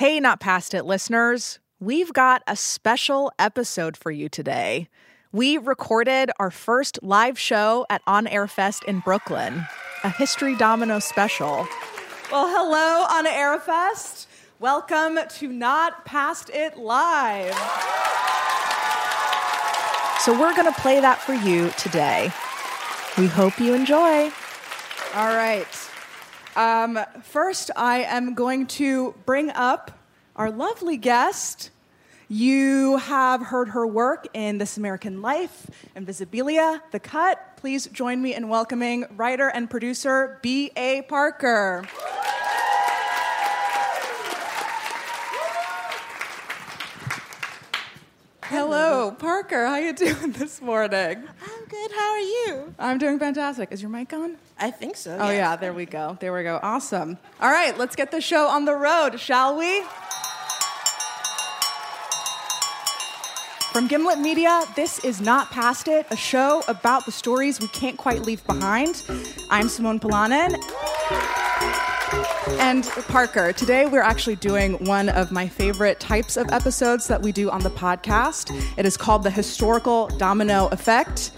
Hey, not past it listeners. We've got a special episode for you today. We recorded our first live show at On Air Fest in Brooklyn, a History Domino special. Well, hello, On Air Fest. Welcome to Not Past It Live. So, we're going to play that for you today. We hope you enjoy. All right. Um, first, I am going to bring up our lovely guest. You have heard her work in This American Life, Invisibilia, The Cut. Please join me in welcoming writer and producer B.A. Parker. Hello, Parker. How you doing this morning? I'm good. How are you? I'm doing fantastic. Is your mic on? I think so. Oh yeah, there we go. There we go. Awesome. All right, let's get the show on the road, shall we? From Gimlet Media, this is Not Past It, a show about the stories we can't quite leave behind. I'm Simone Polanen. And Parker, today we're actually doing one of my favorite types of episodes that we do on the podcast. It is called The Historical Domino Effect.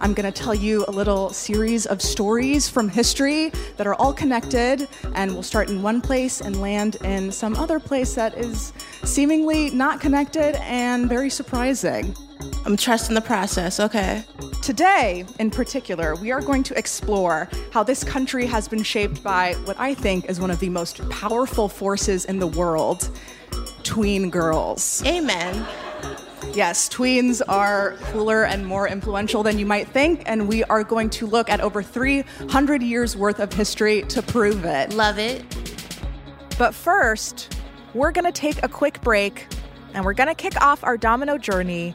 I'm going to tell you a little series of stories from history that are all connected, and we'll start in one place and land in some other place that is seemingly not connected and very surprising. I'm trusting the process. Okay. Today, in particular, we are going to explore how this country has been shaped by what I think is one of the most powerful forces in the world tween girls. Amen. Yes, tweens are cooler and more influential than you might think, and we are going to look at over 300 years worth of history to prove it. Love it. But first, we're going to take a quick break and we're going to kick off our domino journey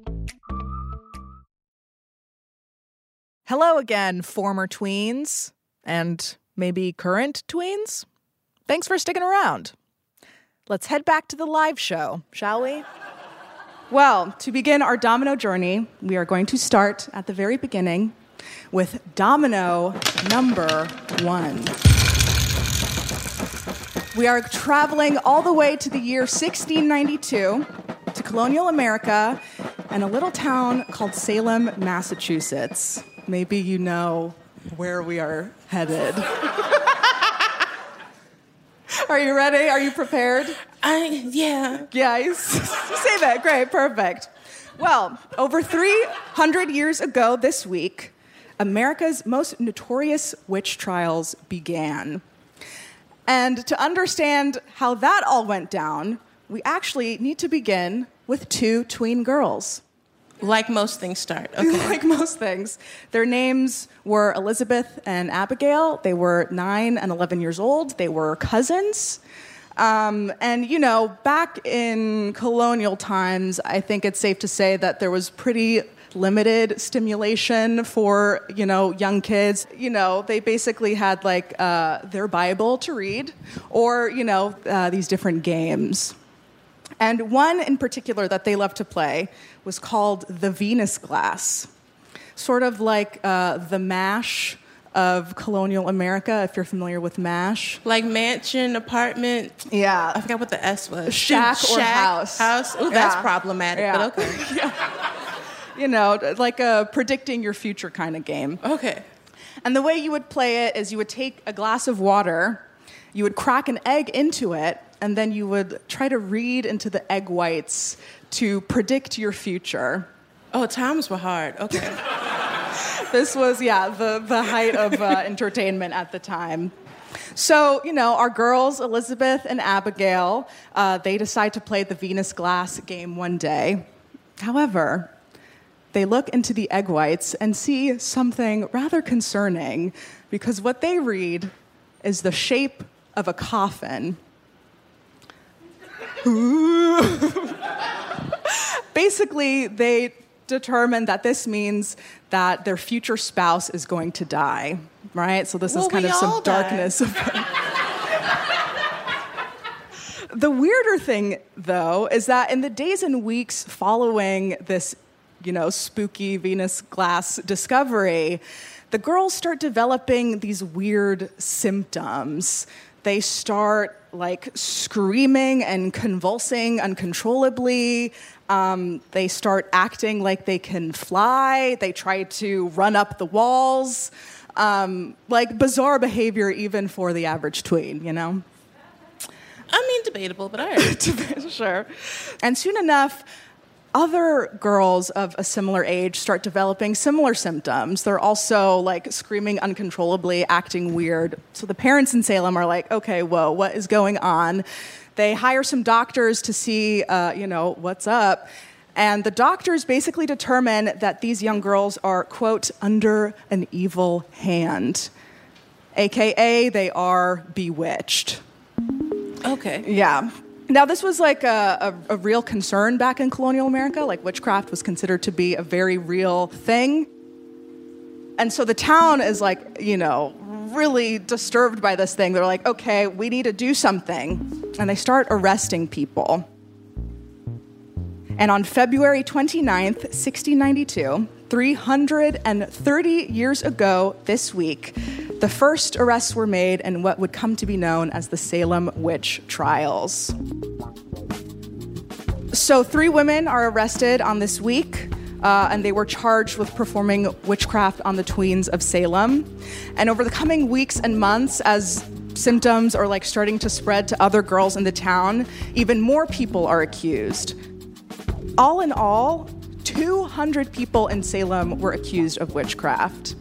Hello again, former tweens and maybe current tweens. Thanks for sticking around. Let's head back to the live show, shall we? Well, to begin our domino journey, we are going to start at the very beginning with domino number one. We are traveling all the way to the year 1692 to colonial America and a little town called Salem, Massachusetts. Maybe you know where we are headed. are you ready? Are you prepared? I yeah. Yeah, you say that. Great, perfect. Well, over 300 years ago this week, America's most notorious witch trials began. And to understand how that all went down, we actually need to begin with two tween girls. Like most things start. Okay. like most things. Their names were Elizabeth and Abigail. They were 9 and 11 years old. They were cousins. Um, and, you know, back in colonial times, I think it's safe to say that there was pretty limited stimulation for, you know, young kids. You know, they basically had like uh, their Bible to read or, you know, uh, these different games. And one in particular that they loved to play was called the Venus glass, sort of like uh, the MASH of colonial America, if you're familiar with MASH. Like mansion, apartment. Yeah. I forgot what the S was. Shack or Shack, house. House. Ooh, that's Yeah. problematic, Yeah. but okay. You know, like a predicting your future kind of game. Okay. And the way you would play it is you would take a glass of water, you would crack an egg into it, and then you would try to read into the egg whites to predict your future. Oh, times were hard. Okay. This was, yeah, the, the height of uh, entertainment at the time. So, you know, our girls, Elizabeth and Abigail, uh, they decide to play the Venus glass game one day. However, they look into the egg whites and see something rather concerning because what they read is the shape of a coffin. Basically, they determine that this means that their future spouse is going to die, right? So this Well, is kind of some die. darkness. the weirder thing, though, is that in the days and weeks following this, you know, spooky Venus glass discovery, the girls start developing these weird symptoms. They start like screaming and convulsing uncontrollably. Um, they start acting like they can fly. They try to run up the walls. Um, like bizarre behavior, even for the average tween, you know? I mean, debatable, but all right. sure. And soon enough, other girls of a similar age start developing similar symptoms. They're also like screaming uncontrollably, acting weird. So the parents in Salem are like, okay, whoa, what is going on? They hire some doctors to see, uh, you know, what's up. And the doctors basically determine that these young girls are, quote, under an evil hand, AKA, they are bewitched. Okay. Yeah. Now, this was like a, a, a real concern back in colonial America. Like, witchcraft was considered to be a very real thing. And so the town is like, you know, really disturbed by this thing. They're like, okay, we need to do something. And they start arresting people. And on February 29th, 1692, 330 years ago this week, the first arrests were made in what would come to be known as the Salem witch trials. So, three women are arrested on this week. Uh, and they were charged with performing witchcraft on the tweens of Salem. And over the coming weeks and months, as symptoms are like starting to spread to other girls in the town, even more people are accused. All in all, 200 people in Salem were accused of witchcraft,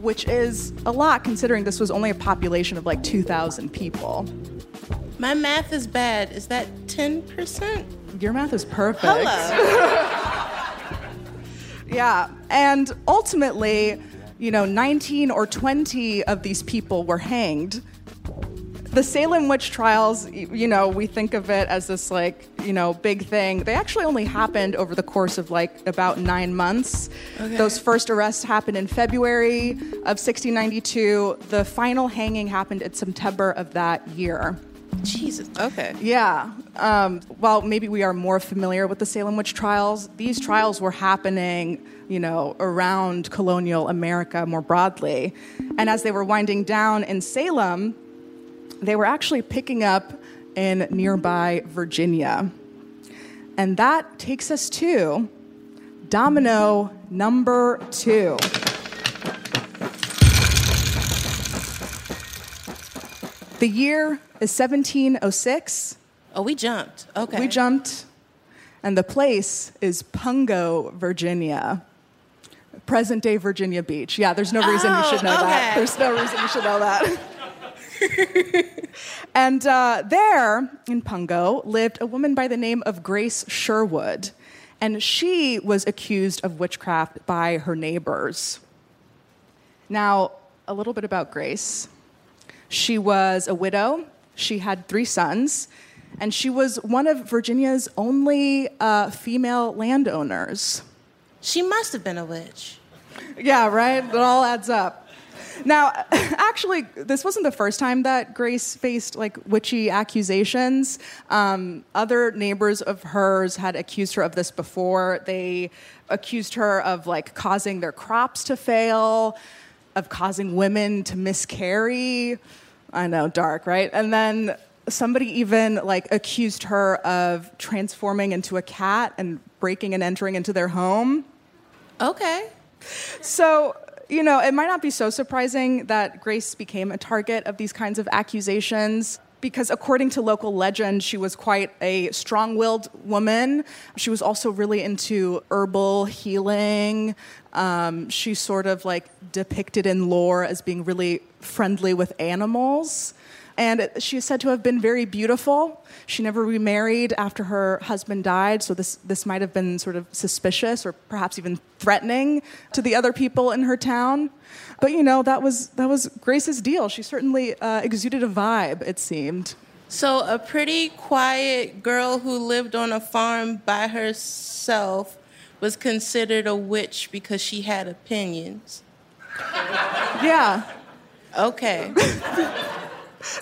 which is a lot considering this was only a population of like 2,000 people. My math is bad. Is that 10%? Your math is perfect. Hello. Yeah. And ultimately, you know, 19 or 20 of these people were hanged. The Salem witch trials, you know, we think of it as this like, you know, big thing. They actually only happened over the course of like about nine months. Those first arrests happened in February of 1692. The final hanging happened in September of that year. Jesus. Okay. Yeah. Um, while maybe we are more familiar with the Salem witch trials, these trials were happening, you know, around colonial America more broadly. And as they were winding down in Salem, they were actually picking up in nearby Virginia. And that takes us to domino number two. The year is 1706. Oh, we jumped. Okay. We jumped, and the place is Pungo, Virginia. Present day Virginia Beach. Yeah, there's no reason you oh, should know Oh, that. There's no reason you should know that. and uh, there in Pungo lived a woman by the name of Grace Sherwood. And she was accused of witchcraft by her neighbors. Now, a little bit about Grace. She was a widow. She had three sons, and she was one of Virginia's only uh, female landowners. She must have been a witch. Yeah, right? It all adds up. Now, actually, this wasn't the first time that Grace faced like witchy accusations. Um, other neighbors of hers had accused her of this before. They accused her of like causing their crops to fail, of causing women to miscarry. I know, dark, right? And then somebody even like accused her of transforming into a cat and breaking and entering into their home. Okay. So, you know, it might not be so surprising that Grace became a target of these kinds of accusations because, according to local legend, she was quite a strong willed woman. She was also really into herbal healing. Um, she's sort of like depicted in lore as being really friendly with animals. And it- she is said to have been very beautiful. She never remarried after her husband died, so this, this might have been sort of suspicious or perhaps even threatening to the other people in her town. But you know, that was, that was Grace's deal. She certainly uh, exuded a vibe, it seemed. So, a pretty quiet girl who lived on a farm by herself was considered a witch because she had opinions. Yeah. Okay.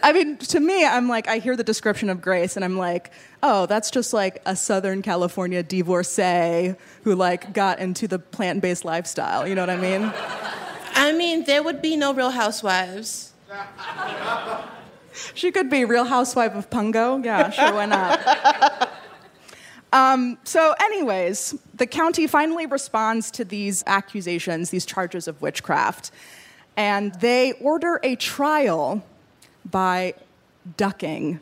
I mean, to me, I'm like, I hear the description of Grace, and I'm like, oh, that's just like a Southern California divorcee who like got into the plant-based lifestyle. You know what I mean? I mean, there would be no real housewives. She could be Real Housewife of Pungo. Yeah, sure, why not? Um, so, anyways, the county finally responds to these accusations, these charges of witchcraft, and they order a trial by ducking.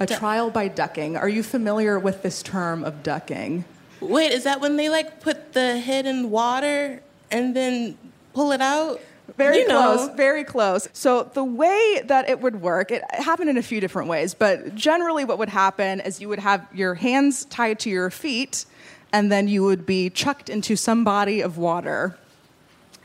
A trial by ducking. Are you familiar with this term of ducking? Wait, is that when they like put the head in water and then pull it out? Very You know. close, very close. So the way that it would work, it happened in a few different ways, but generally what would happen is you would have your hands tied to your feet and then you would be chucked into some body of water.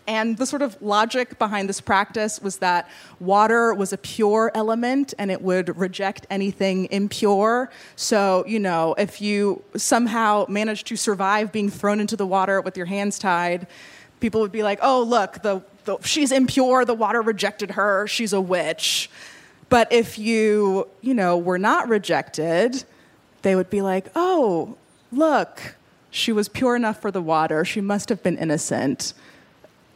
And the sort of logic behind this practice was that water was a pure element and it would reject anything impure. So, you know, if you somehow managed to survive being thrown into the water with your hands tied, people would be like, oh, look, the, the, she's impure, the water rejected her, she's a witch. But if you, you know, were not rejected, they would be like, oh, look, she was pure enough for the water, she must have been innocent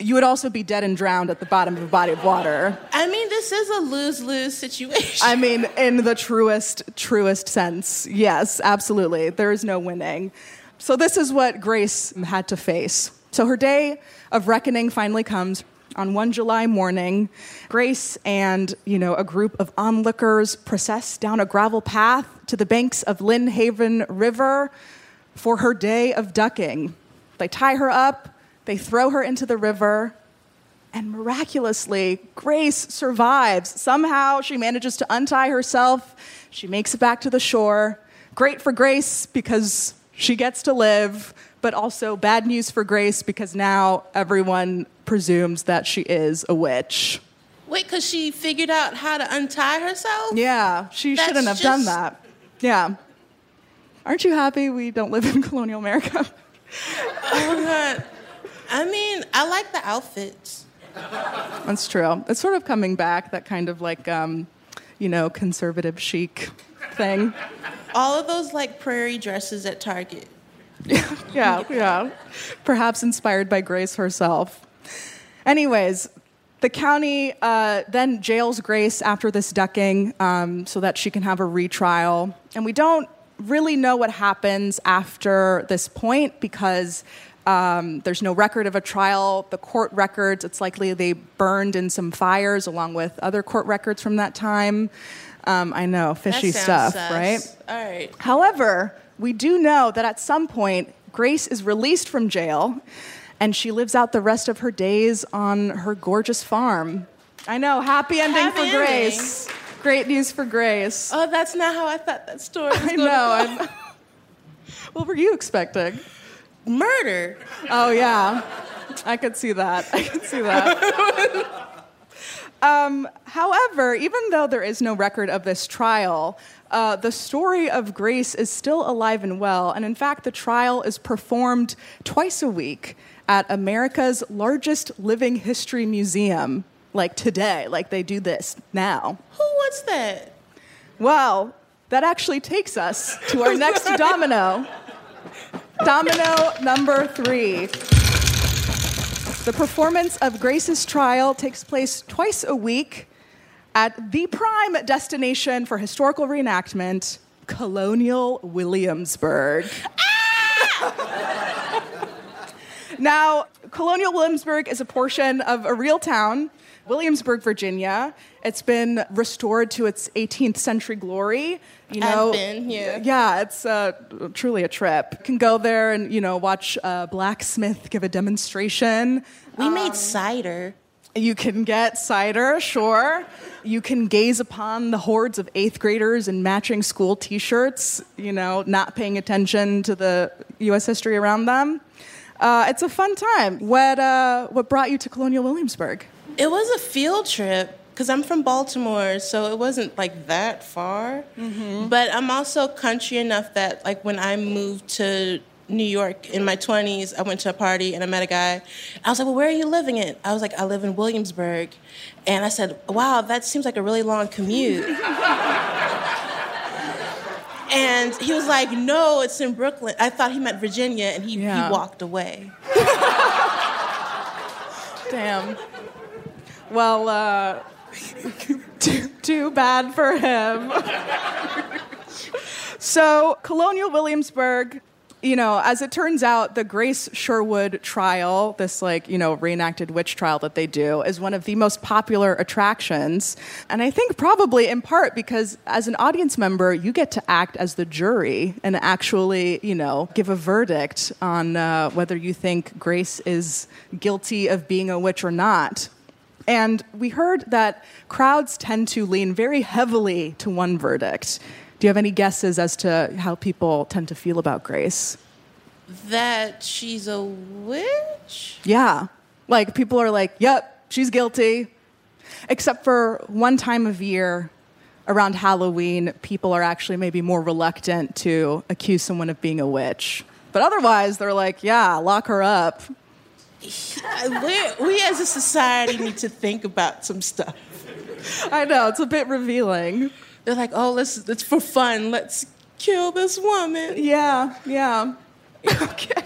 you would also be dead and drowned at the bottom of a body of water. I mean, this is a lose lose situation. I mean, in the truest, truest sense, yes, absolutely. There is no winning. So, this is what Grace had to face. So, her day of reckoning finally comes on one July morning. Grace and, you know, a group of onlookers process down a gravel path to the banks of Lynnhaven River for her day of ducking. They tie her up, they throw her into the river, and miraculously, Grace survives. Somehow she manages to untie herself. She makes it back to the shore. Great for Grace because she gets to live, but also bad news for Grace because now everyone presumes that she is a witch. Wait, because she figured out how to untie herself? Yeah, she That's shouldn't have done that. Yeah. Aren't you happy we don't live in colonial America? Oh, God. I mean, I like the outfits. That's true. It's sort of coming back, that kind of like, um, you know, conservative chic thing. All of those like prairie dresses at Target. Yeah, yeah. Perhaps inspired by Grace herself. Anyways, the county uh, then jails Grace after this ducking um, so that she can have a retrial. And we don't really know what happens after this point because um, there's no record of a trial. The court records, it's likely they burned in some fires along with other court records from that time. Um, I know, fishy stuff, sus. right? All right. However, we do know that at some point, Grace is released from jail and she lives out the rest of her days on her gorgeous farm. I know, happy ending Happy for ending. Grace. Great news for Grace. Oh, that's not how I thought that story was I know. What were you expecting? Murder. Oh, yeah. I could see that. I could see that. um, however, even though there is no record of this trial, uh, the story of Grace is still alive and well. And in fact, the trial is performed twice a week at America's largest living history museum, like today, like they do this now. Who was that? Well, that actually takes us to our next domino. Domino number three. The performance of Grace's trial takes place twice a week at the prime destination for historical reenactment, Colonial Williamsburg. Ah! Now, Colonial Williamsburg is a portion of a real town, Williamsburg, Virginia. It's been restored to its 18th century glory. You I've know, been, yeah. yeah, it's uh, truly a trip. You can go there and you know watch a blacksmith give a demonstration. We Um, made cider. You can get cider, sure. You can gaze upon the hordes of eighth graders in matching school T-shirts. You know, not paying attention to the U.S. history around them. Uh, it's a fun time. What uh, what brought you to Colonial Williamsburg? It was a field trip because I'm from Baltimore, so it wasn't like that far. Mm-hmm. But I'm also country enough that like when I moved to New York in my 20s, I went to a party and I met a guy. I was like, "Well, where are you living in?" I was like, "I live in Williamsburg," and I said, "Wow, that seems like a really long commute." and he was like, "No, it's in Brooklyn." I thought he meant Virginia, and he, Yeah. he walked away. Damn. Well, uh, too, too bad for him. so, Colonial Williamsburg, you know, as it turns out, the Grace Sherwood trial, this like, you know, reenacted witch trial that they do, is one of the most popular attractions. And I think probably in part because as an audience member, you get to act as the jury and actually, you know, give a verdict on uh, whether you think Grace is guilty of being a witch or not. And we heard that crowds tend to lean very heavily to one verdict. Do you have any guesses as to how people tend to feel about Grace? That she's a witch? Yeah. Like people are like, yep, she's guilty. Except for one time of year around Halloween, people are actually maybe more reluctant to accuse someone of being a witch. But otherwise, they're like, yeah, lock her up. We, as a society need to think about some stuff. I know, it's a bit revealing. They're like, oh, let's it's for fun. Let's kill this woman. Yeah, yeah. okay.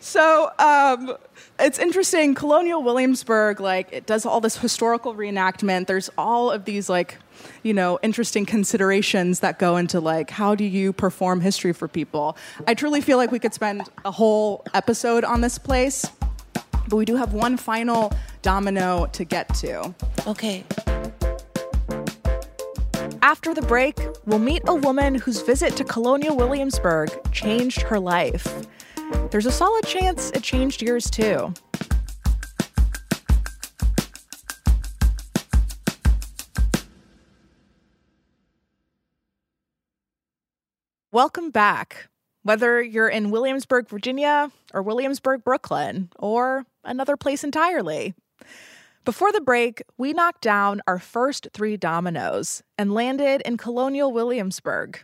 So um, it's interesting. Colonial Williamsburg, like, it does all this historical reenactment. There's all of these, like, you know, interesting considerations that go into like how do you perform history for people. I truly feel like we could spend a whole episode on this place, but we do have one final domino to get to. Okay. After the break, we'll meet a woman whose visit to Colonial Williamsburg changed her life. There's a solid chance it changed yours too. Welcome back. Whether you're in Williamsburg, Virginia, or Williamsburg, Brooklyn, or another place entirely. Before the break, we knocked down our first three dominoes and landed in Colonial Williamsburg.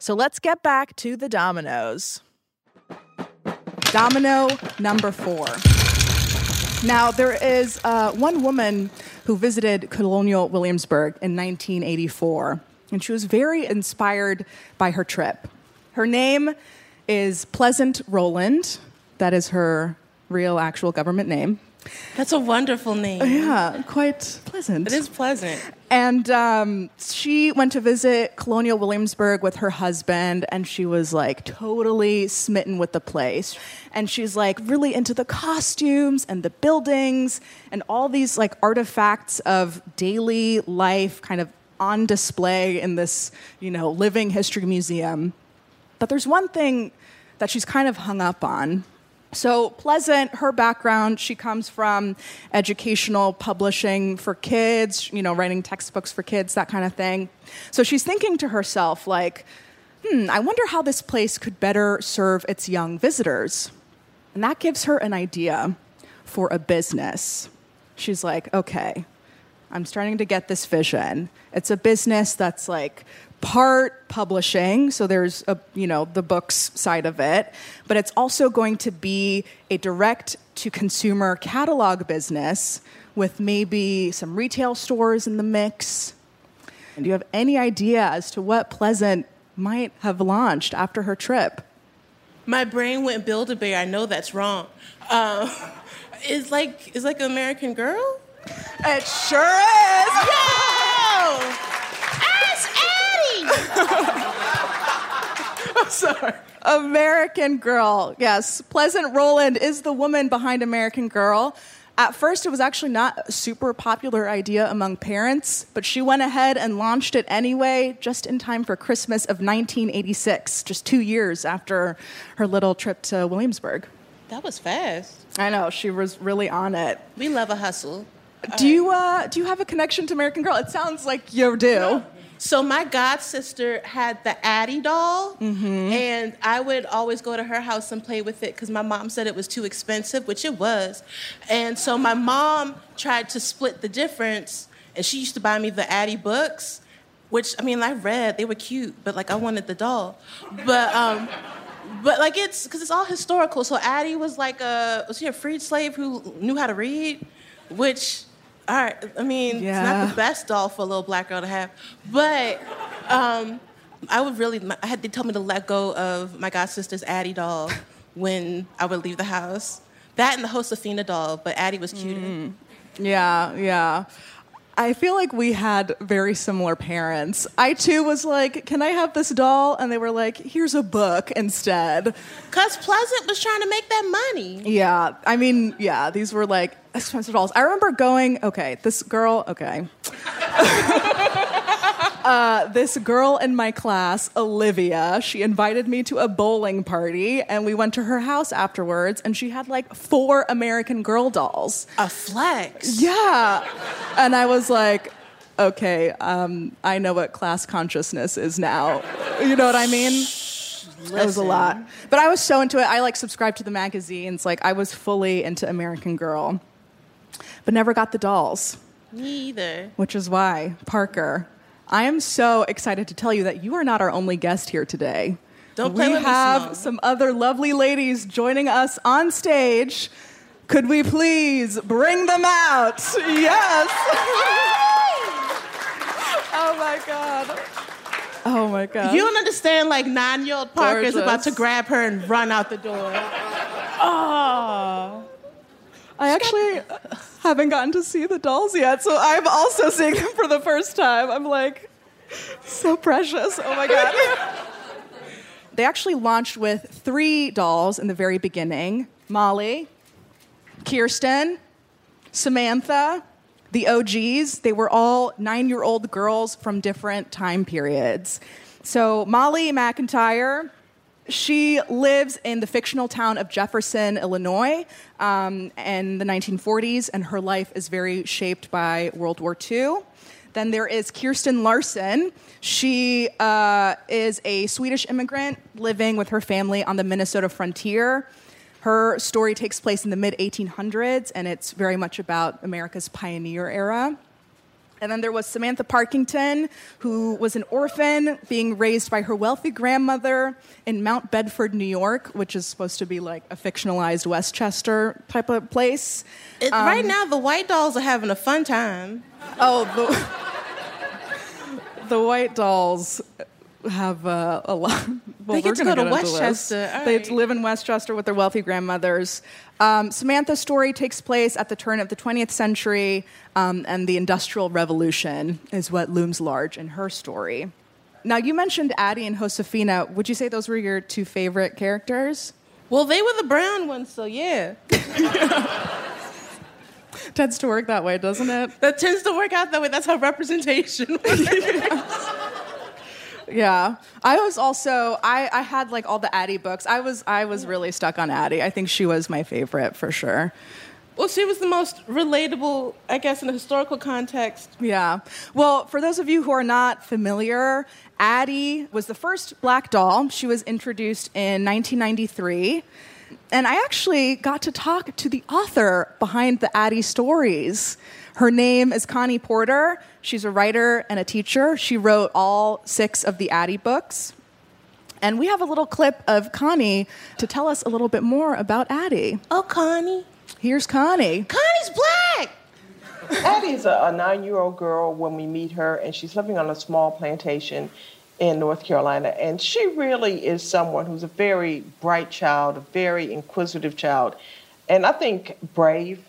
So let's get back to the dominoes. Domino number four. Now, there is uh, one woman who visited Colonial Williamsburg in 1984, and she was very inspired by her trip. Her name is Pleasant Rowland. That is her real, actual government name. That's a wonderful name. Yeah, quite pleasant. It is pleasant. And um, she went to visit Colonial Williamsburg with her husband, and she was like totally smitten with the place. And she's like really into the costumes and the buildings and all these like artifacts of daily life kind of on display in this, you know, living history museum. But there's one thing that she's kind of hung up on. So, Pleasant, her background, she comes from educational publishing for kids, you know, writing textbooks for kids, that kind of thing. So, she's thinking to herself, like, hmm, I wonder how this place could better serve its young visitors. And that gives her an idea for a business. She's like, okay, I'm starting to get this vision. It's a business that's like part publishing, so there's a you know the books side of it, but it's also going to be a direct to consumer catalog business with maybe some retail stores in the mix. Do you have any idea as to what Pleasant might have launched after her trip? My brain went Build a Bear. I know that's wrong. Uh, it's like it's like American Girl. It sure is. Ask Addie. Sorry. American Girl. Yes. Pleasant Rowland is the woman behind American Girl. At first, it was actually not a super popular idea among parents, but she went ahead and launched it anyway, just in time for Christmas of 1986, just two years after her little trip to Williamsburg. That was fast. I know, she was really on it. We love a hustle. Do you, uh, do you have a connection to American Girl? It sounds like you do. So my god sister had the Addie doll, and I would always go to her house and play with it because my mom said it was too expensive, which it was. And so my mom tried to split the difference and she used to buy me the Addie books, which I mean I read. They were cute, but like I wanted the doll. But um, but like it's because it's all historical. So Addie was like a was she a freed slave who knew how to read, which. All right, I mean, it's not the best doll for a little black girl to have, but um, I would really. I had they told me to let go of my god sister's Addie doll when I would leave the house. That and the Josefina doll, but Addie was cuter. Yeah, yeah. I feel like we had very similar parents. I too was like, "Can I have this doll?" And they were like, "Here's a book instead." Cause Pleasant was trying to make that money. Yeah, I mean, yeah, these were like expensive dolls. I remember going, okay, this girl, okay. uh, this girl in my class, Olivia, she invited me to a bowling party and we went to her house afterwards and she had like four American Girl dolls. A flex. Yeah. And I was like, okay, um, I know what class consciousness is now. You know what I mean? It was a lot. But I was so into it. I like subscribed to the magazines. Like I was fully into American Girl. But never got the dolls, Me either. which is why, Parker, I am so excited to tell you that you are not our only guest here today. Don't play we with me, have Simone. some other lovely ladies joining us on stage. Could we please bring them out? Yes. oh my god. Oh my god. You don't understand. Like nine-year-old Parker is about to grab her and run out the door. Oh. I actually haven't gotten to see the dolls yet, so I'm also seeing them for the first time. I'm like, so precious. Oh my God. they actually launched with three dolls in the very beginning Molly, Kirsten, Samantha, the OGs. They were all nine year old girls from different time periods. So, Molly McIntyre, she lives in the fictional town of Jefferson, Illinois, um, in the 1940s, and her life is very shaped by World War II. Then there is Kirsten Larson. She uh, is a Swedish immigrant living with her family on the Minnesota frontier. Her story takes place in the mid 1800s, and it's very much about America's pioneer era. And then there was Samantha Parkington, who was an orphan being raised by her wealthy grandmother in Mount Bedford, New York, which is supposed to be like a fictionalized Westchester type of place. It, um, right now, the white dolls are having a fun time. Oh, the, the White Dolls have uh, a lot. Well, They get to go to get into this. Westchester. They right. live in Westchester with their wealthy grandmothers. Um, Samantha's story takes place at the turn of the 20th century, um, and the Industrial Revolution is what looms large in her story. Now, you mentioned Addie and Josefina. Would you say those were your two favorite characters? Well, they were the brown ones, so yeah. Tends to work that way, doesn't it? That tends to work out that way. That's how representation works. Yeah, I was also I, I had like all the Addie books. I was I was really stuck on Addie. I think she was my favorite for sure. well, she was the most relatable, I guess, in a historical context. Yeah. Well, for those of you who are not familiar, Addie was the first black doll. She was introduced in 1993. And I actually got to talk to the author behind the Addie stories. Her name is Connie Porter. She's a writer and a teacher. She wrote all six of the Addie books. And we have a little clip of Connie to tell us a little bit more about Addie. Oh, Connie. Here's Connie. Connie's black. Addie's a, a nine-year-old girl when we meet her, and she's living on a small plantation in North Carolina. And she really is someone who's a very bright child, a very inquisitive child, and I think brave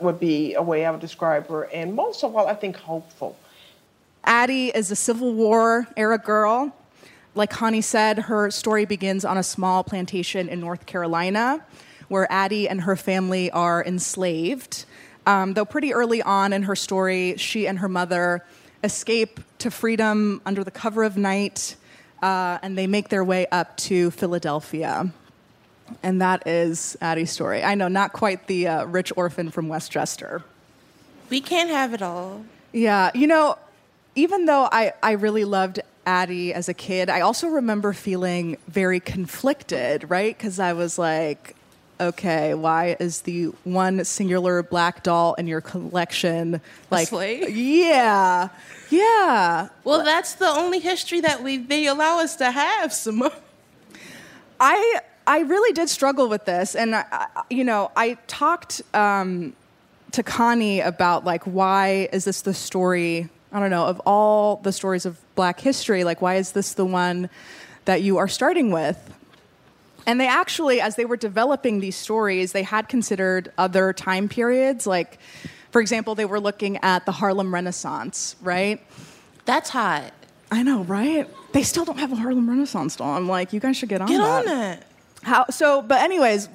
would be a way I would describe her. And most of all, I think hopeful. Addie is a Civil War era girl. Like Connie said, her story begins on a small plantation in North Carolina where Addie and her family are enslaved. Um, though pretty early on in her story, she and her mother escape to freedom under the cover of night uh, and they make their way up to Philadelphia. And that is Addie's story. I know, not quite the uh, rich orphan from Westchester. We can't have it all. Yeah, you know, even though I, I really loved Addie as a kid, I also remember feeling very conflicted, right? Because I was like, okay, why is the one singular black doll in your collection like? Yeah. Yeah. Well, that's the only history that we they allow us to have, Simone. I I really did struggle with this, and I, you know, I talked um, to Connie about like why is this the story? I don't know of all the stories of Black history, like why is this the one that you are starting with? And they actually, as they were developing these stories, they had considered other time periods. Like, for example, they were looking at the Harlem Renaissance, right? That's hot. I know, right? They still don't have a Harlem Renaissance doll. I'm like, you guys should get on Get that. on that. How so? But anyways,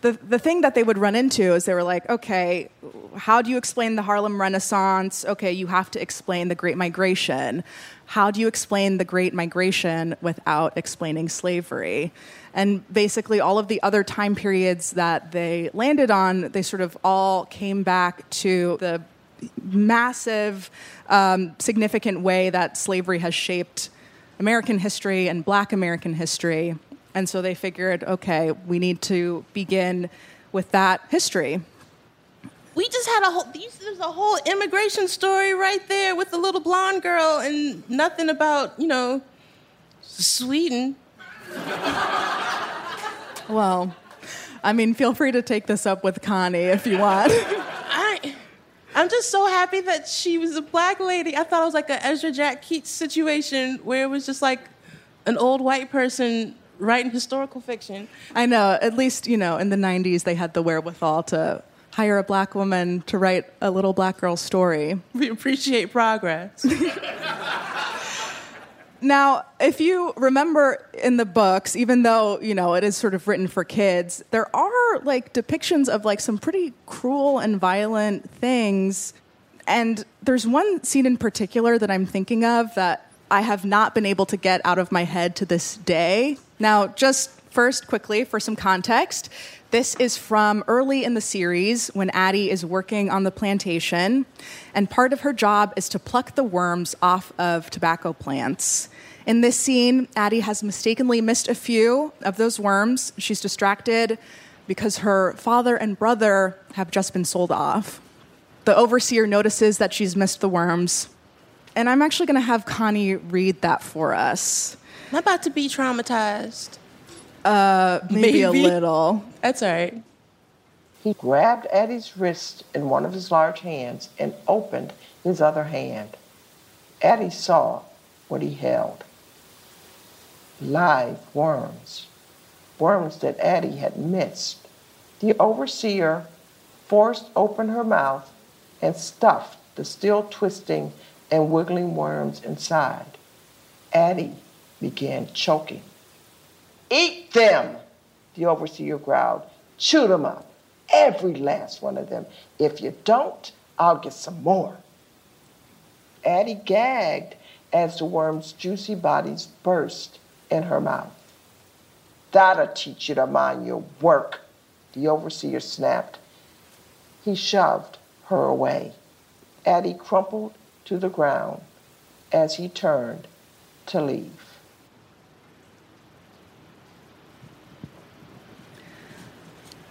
the the thing that they would run into is they were like, okay, how do you explain the Harlem Renaissance? Okay, you have to explain the Great Migration. How do you explain the Great Migration without explaining slavery? And basically, all of the other time periods that they landed on, they sort of all came back to the massive, um, significant way that slavery has shaped American history and black American history. And so they figured, okay, we need to begin with that history. We just had a whole these- there's a whole immigration story right there with the little blonde girl and nothing about, you know, Sweden. Well, I mean, feel free to take this up with Connie if you want. I I'm just so happy that she was a black lady. I thought it was like a Ezra Jack Keats situation where it was just like an old white person writing historical fiction. I know, at least, you know, in the 90s, they had the wherewithal to hire a black woman to write a little black girl story. We appreciate progress. Now, if you remember in the books, even though, you know, it is sort of written for kids, there are like depictions of like some pretty cruel and violent things. And there's one scene in particular that I'm thinking of that I have not been able to get out of my head to this day. Now, just first, quickly, for some context, this is from early in the series when Addie is working on the plantation, and part of her job is to pluck the worms off of tobacco plants. In this scene, Addie has mistakenly missed a few of those worms. She's distracted because her father and brother have just been sold off. The overseer notices that she's missed the worms, and I'm actually going to have Connie read that for us. I'm about to be traumatized. Uh, maybe, a little. That's all right. He grabbed Addie's wrist in one of his large hands and opened his other hand. Addie saw what he held live worms, worms that Addie had missed. The overseer forced open her mouth and stuffed the still twisting and wiggling worms inside. Addie began choking. Eat them, the overseer growled. Chew them up, every last one of them. If you don't, I'll get some more. Addie gagged as the worm's juicy bodies burst in her mouth. That'll teach you to mind your work, the overseer snapped. He shoved her away. Addie crumpled to the ground as he turned to leave.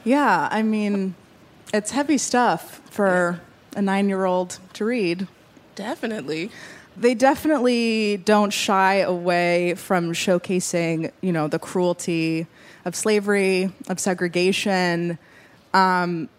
Yeah, I mean, it's heavy stuff for a nine year old to read. Definitely. They definitely don't shy away from showcasing, you know, the cruelty of slavery, of segregation. Um,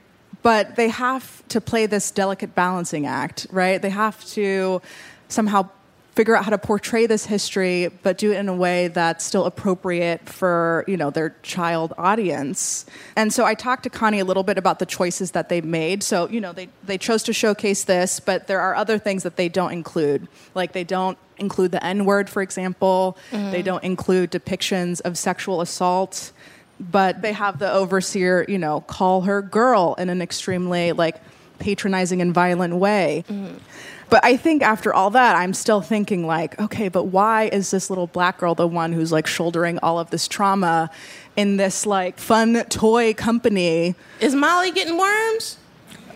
but they have to play this delicate balancing act, right? They have to somehow figure out how to portray this history, but do it in a way that's still appropriate for you know their child audience. And so I talked to Connie a little bit about the choices that they made. So you know they they chose to showcase this, but there are other things that they don't include, like they don't include the N word, for example. Mm-hmm. They don't include depictions of sexual assault but they have the overseer, you know, call her girl in an extremely like patronizing and violent way. Mm-hmm. But I think after all that, I'm still thinking like, okay, but why is this little black girl the one who's like shouldering all of this trauma in this like fun toy company? Is Molly getting worms?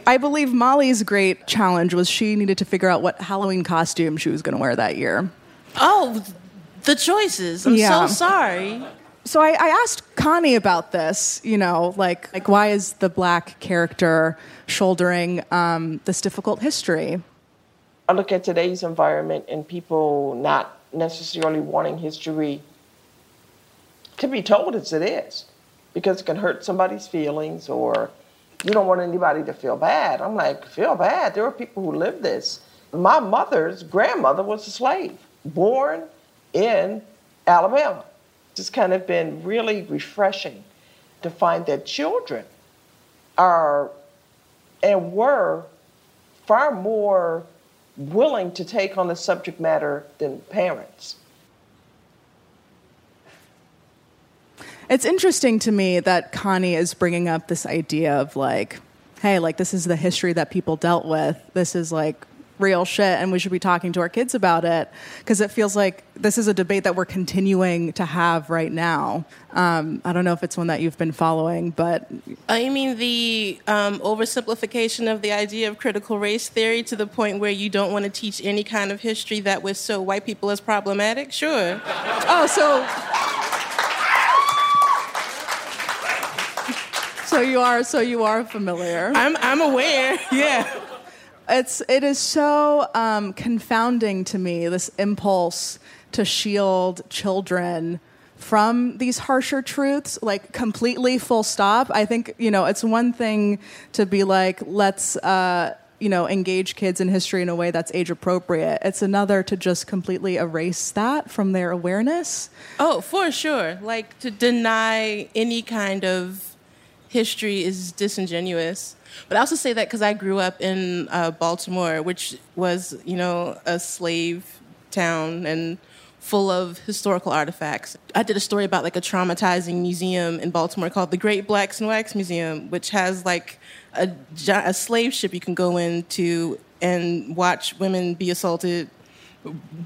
I believe Molly's great challenge was she needed to figure out what Halloween costume she was going to wear that year. Oh, the choices. I'm Yeah. so sorry. So I, I asked Connie about this. You know, like like why is the black character shouldering um, this difficult history? I look at today's environment and people not necessarily wanting history to be told as it is because it can hurt somebody's feelings or you don't want anybody to feel bad. I'm like, feel bad? There are people who live this. My mother's grandmother was a slave, born in Alabama. It's kind of been really refreshing to find that children are and were far more willing to take on the subject matter than parents. It's interesting to me that Connie is bringing up this idea of like, hey, like this is the history that people dealt with. This is like real shit and we should be talking to our kids about it. Because it feels like this is a debate that we're continuing to have right now. Um, i don't know if it's one that you've been following but i mean the um, oversimplification of the idea of critical race theory to the point where you don't want to teach any kind of history that would show white people as problematic? Sure. Oh so so you are so you are familiar. I'm, I'm aware. Yeah it's it is so um, confounding to me this impulse to shield children from these harsher truths like completely full stop. I think you know it's one thing to be like let's uh, you know engage kids in history in a way that's age appropriate. It's another to just completely erase that from their awareness. Oh for sure. Like to deny any kind of history is disingenuous but I also say that because I grew up in uh, Baltimore, which was, you know, a slave town and full of historical artifacts. I did a story about like a traumatizing museum in Baltimore called the Great Blacks in Wax Museum, which has like a, a slave ship you can go into and watch women be assaulted.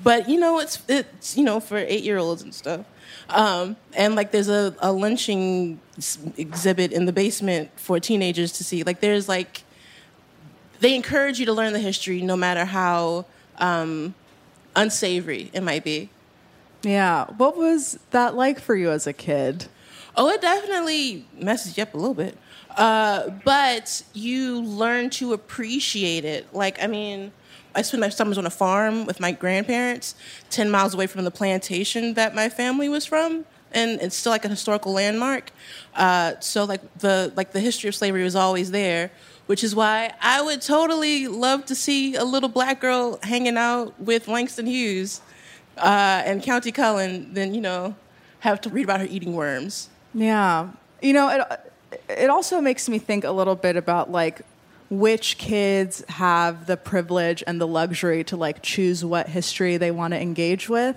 But you know, it's it's you know for eight year olds and stuff. Um, and like there's a, a lynching exhibit in the basement for teenagers to see. Like there's like they encourage you to learn the history no matter how um, unsavory it might be. Yeah. What was that like for you as a kid? Oh, it definitely messes you up a little bit. Uh, but you learn to appreciate it. Like, I mean, I spent my summers on a farm with my grandparents, 10 miles away from the plantation that my family was from. And it's still like a historical landmark. Uh, so like the like the history of slavery was always there, which is why I would totally love to see a little black girl hanging out with Langston Hughes uh, and Countee Cullen Then you know have to read about her eating worms. Yeah, you know it. It also makes me think a little bit about like which kids have the privilege and the luxury to like choose what history they want to engage with.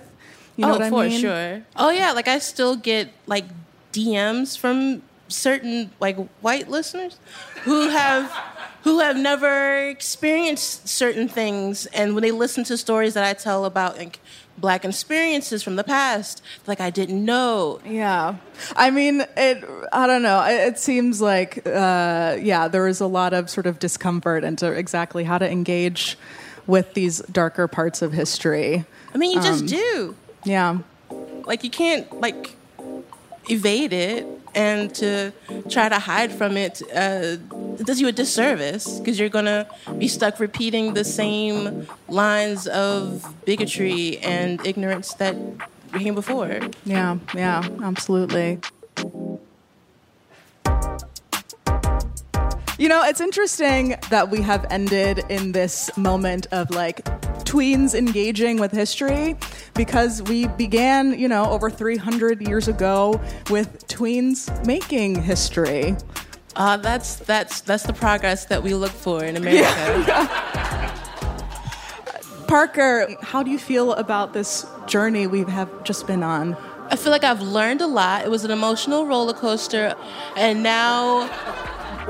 You know oh, what I for mean? sure. Oh yeah, like I still get like DMs from certain like white listeners who have who have never experienced certain things and when they listen to stories that I tell about like black experiences from the past like i didn't know. Yeah. I mean it i don't know. It, seems like uh, yeah there is a lot of sort of discomfort into exactly how to engage with these darker parts of history. I mean you um, just do. yeah. Like you can't like evade it and to try to hide from it uh, does you a disservice because you're to be stuck repeating the same lines of bigotry and ignorance that came before. Yeah, yeah, absolutely. You know, it's interesting that we have ended in this moment of like tweens engaging with history because we began, you know, over 300 years ago with tweens making history. Uh, that's that's that's the progress that we look for in America. Yeah. Parker, how do you feel about this journey we have just been on? I feel like I've learned a lot. It was an emotional roller coaster, and now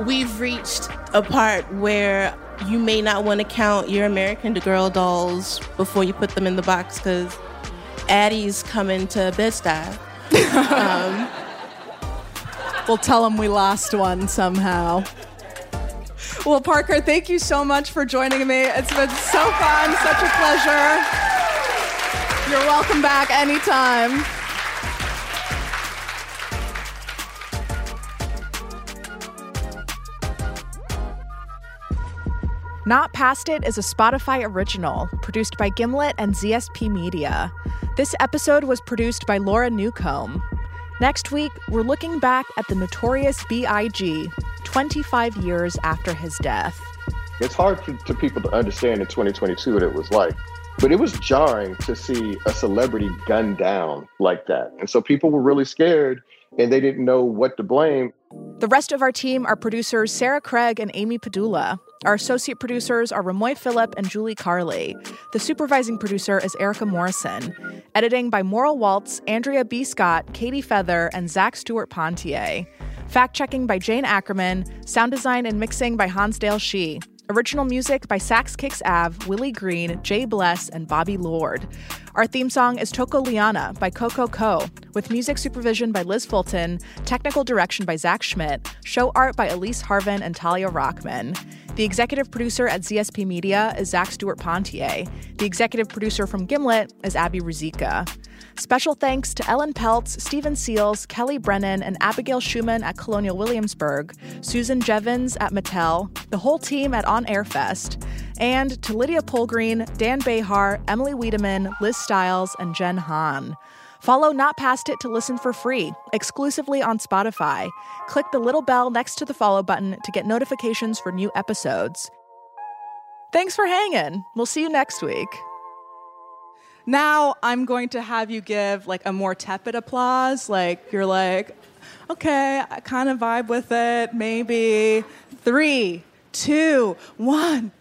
we've reached a part where you may not want to count your American Girl dolls before you put them in the box because Addy's coming to Bed-Stuy. um, we'll tell them we lost one somehow. Well, Parker, thank you so much for joining me. It's been so fun, such a pleasure. You're welcome back anytime. Not Past It is a Spotify original produced by Gimlet and ZSP Media. This episode was produced by Laura Newcomb. Next week, we're looking back at the notorious B.I.G. 25 years after his death. It's hard for, to people to understand in 2022 what it was like, but it was jarring to see a celebrity gunned down like that. And so people were really scared and they didn't know what to blame. The rest of our team are producers Sarah Craig and Amy Padula. Our associate producers are Ramoy Phillip and Julie Carley. The supervising producer is Erica Morrison. Editing by Moral Waltz, Andrea B. Scott, Katie Feather, and Zach Stewart Pontier. Fact checking by Jane Ackerman. Sound design and mixing by Hansdale Hsu. Original music by Sax Kicks Av, Willie Green, Jay Bless, and Bobby Lord. Our theme song is Toko Liana by Coco Co, with music supervision by Liz Fulton, technical direction by Zach Schmidt, show art by Elise Harvin and Talia Rockman. The executive producer at ZSP Media is Zach Stewart Pontier. The executive producer from Gimlet is Abby Ruzicka. Special thanks to Ellen Peltz, Stephen Seals, Kelly Brennan, and Abigail Schumann at Colonial Williamsburg, Susan Jevons at Mattel, the whole team at On Air Fest, and to Lydia Polgreen, Dan Behar, Emily Wiedemann, Liz Stiles, and Jen Hahn. Follow Not Past It to listen for free, exclusively on Spotify. Click the little bell next to the follow button to get notifications for new episodes. Thanks for hanging. We'll see you next week. Now I'm going to have you give like a more tepid applause. Like you're like, okay, I kind of vibe with it. Maybe three, two, one.